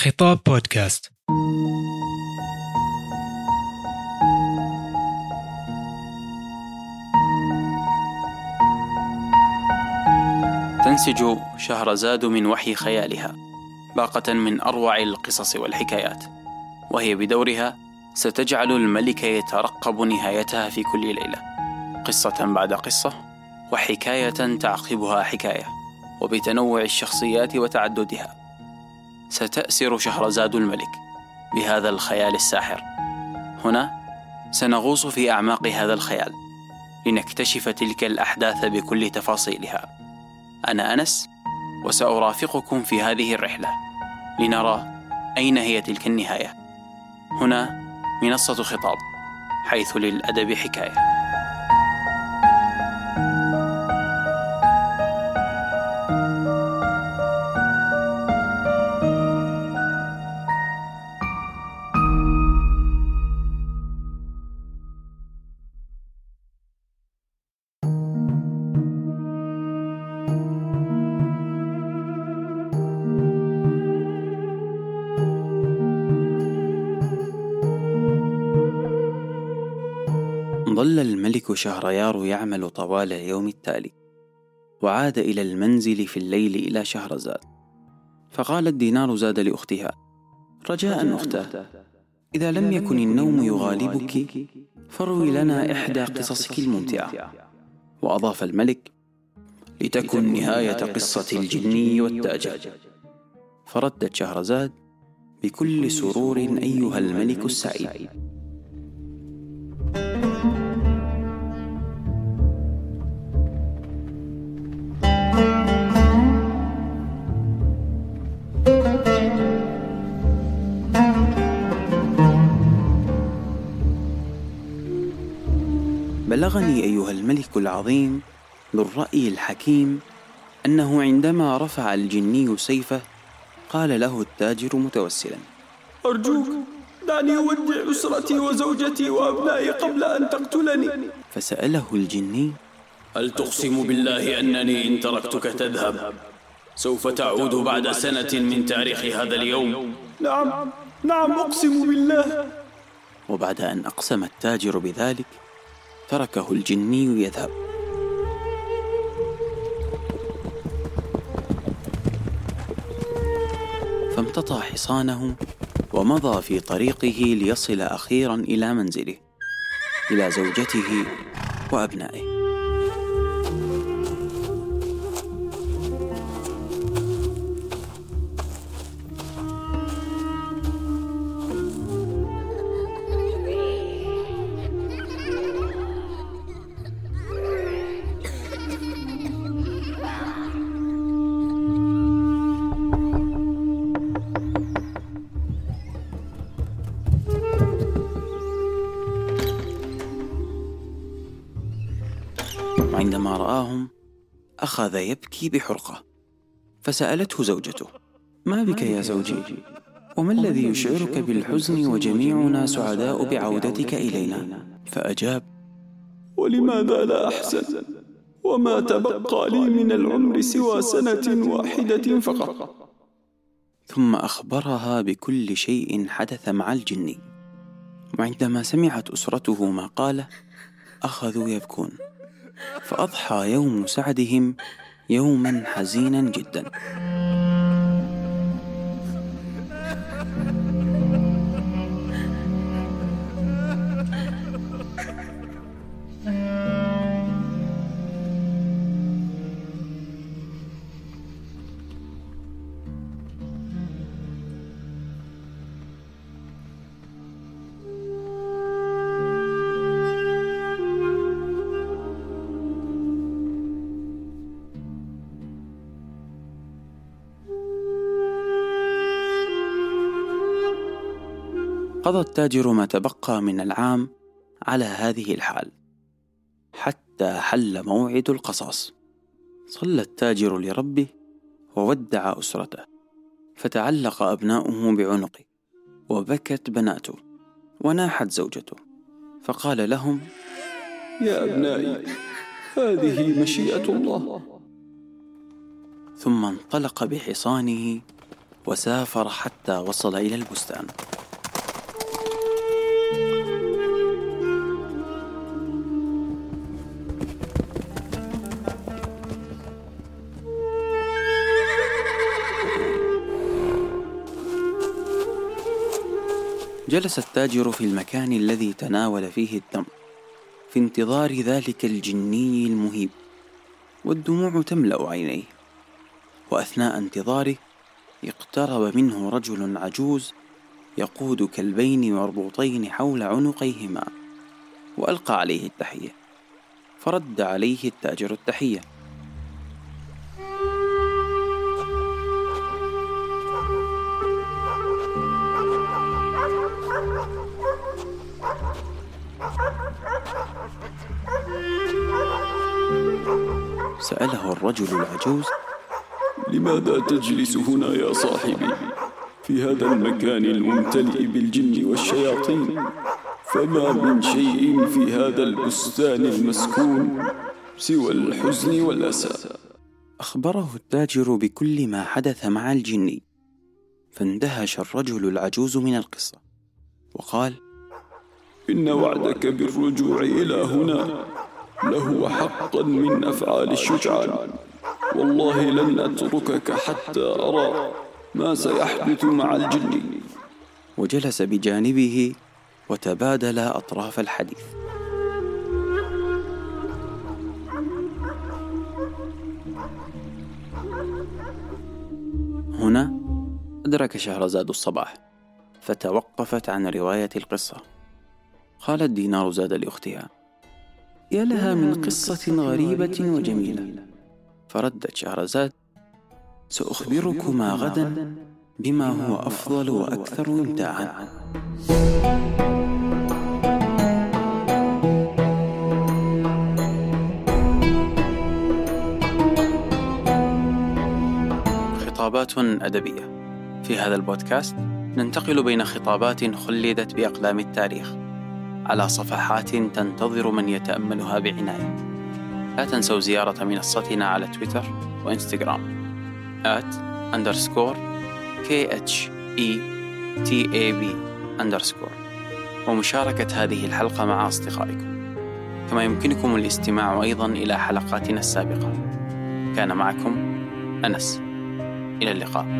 خطاب بودكاست. تنسج شهرزاد من وحي خيالها باقة من أروع القصص والحكايات وهي بدورها ستجعل الملك يترقب نهايتها في كل ليلة. قصة بعد قصة وحكاية تعقبها حكاية وبتنوع الشخصيات وتعددها. ستأسر شهرزاد الملك بهذا الخيال الساحر. هنا سنغوص في أعماق هذا الخيال لنكتشف تلك الأحداث بكل تفاصيلها. أنا أنس وسأرافقكم في هذه الرحلة لنرى أين هي تلك النهاية. هنا منصة خطاب حيث للأدب حكاية. ظل الملك شهريار يعمل طوال اليوم التالي وعاد إلى المنزل في الليل إلى شهرزاد. فقالت دينار زاد لأختها رجاء أختاه إذا لم يكن النوم يغالبك فروي لنا إحدى قصصك الممتعة. وأضاف الملك لتكن نهاية قصة الجني والتاجر فردت شهرزاد بكل سرور أيها الملك السعيد. بلغني أيها الملك العظيم ذو الرأي الحكيم أنه عندما رفع الجني سيفه قال له التاجر متوسلا. أرجوك دعني أودع أسرتي وزوجتي وأبنائي قبل أن تقتلني. فسأله الجني هل تقسم بالله أنني إن تركتك تذهب؟ سوف تعود بعد سنة من تاريخ هذا اليوم. نعم نعم أقسم بالله. وبعد أن أقسم التاجر بذلك تركه الجني يذهب. فامتطى حصانه ومضى في طريقه ليصل أخيرا إلى منزله إلى زوجته وأبنائه. رآهم أخذ يبكي بحرقة. فسألته زوجته ما بك يا زوجي؟ وما الذي يشعرك بالحزن وجميعنا سعداء بعودتك إلينا؟ فأجاب ولماذا لا أحزن؟ وما تبقى لي من العمر سوى سنة واحدة فقط. ثم أخبرها بكل شيء حدث مع الجني وعندما سمعت أسرته ما قال أخذوا يبكون. فأضحى يوم سعدهم يوما حزينا جدا. قضى التاجر ما تبقى من العام على هذه الحال حتى حل موعد القصاص. صلى التاجر لربه وودع أسرته فتعلق أبناؤه بعنقه وبكت بناته وناحت زوجته فقال لهم يا أبنائي هذه مشيئة الله. ثم انطلق بحصانه وسافر حتى وصل إلى البستان. جلس التاجر في المكان الذي تناول فيه التمر في انتظار ذلك الجني المهيب والدموع تملأ عينيه وأثناء انتظاره اقترب منه رجل عجوز يقود كلبين مربوطين حول عنقيهما وألقى عليه التحية فرد عليه التاجر التحية. سأله الرجل العجوز لماذا تجلس هنا يا صاحبي؟ في هذا المكان الممتلئ بالجن والشياطين. فما من شيء في هذا البستان المسكون سوى الحزن والأسى. أخبره التاجر بكل ما حدث مع الجني فاندهش الرجل العجوز من القصة وقال إن وعدك بالرجوع إلى هنا. لهو حقا من أفعال الشجعان. والله لن أتركك حتى أرى ما سيحدث مع الجن. وجلس بجانبه وتبادلا أطراف الحديث. هنا أدرك شهرزاد الصباح فتوقفت عن رواية القصة. قالت دينار زاد لأختها. يا لها من قصة غريبة وجميلة. فردت شهرزاد سأخبركما غدا بما هو أفضل وأكثر إمتاعا خطابات أدبية. في هذا البودكاست ننتقل بين خطابات خلدت بأقلام التاريخ. على صفحات تنتظر من يتأملها بعناية. لا تنسوا زيارة منصتنا على تويتر وإنستغرام. at underscore KHETAB underscore. ومشاركة هذه الحلقة مع أصدقائكم. كما يمكنكم الاستماع أيضا إلى حلقاتنا السابقة. كان معكم أنس. إلى اللقاء.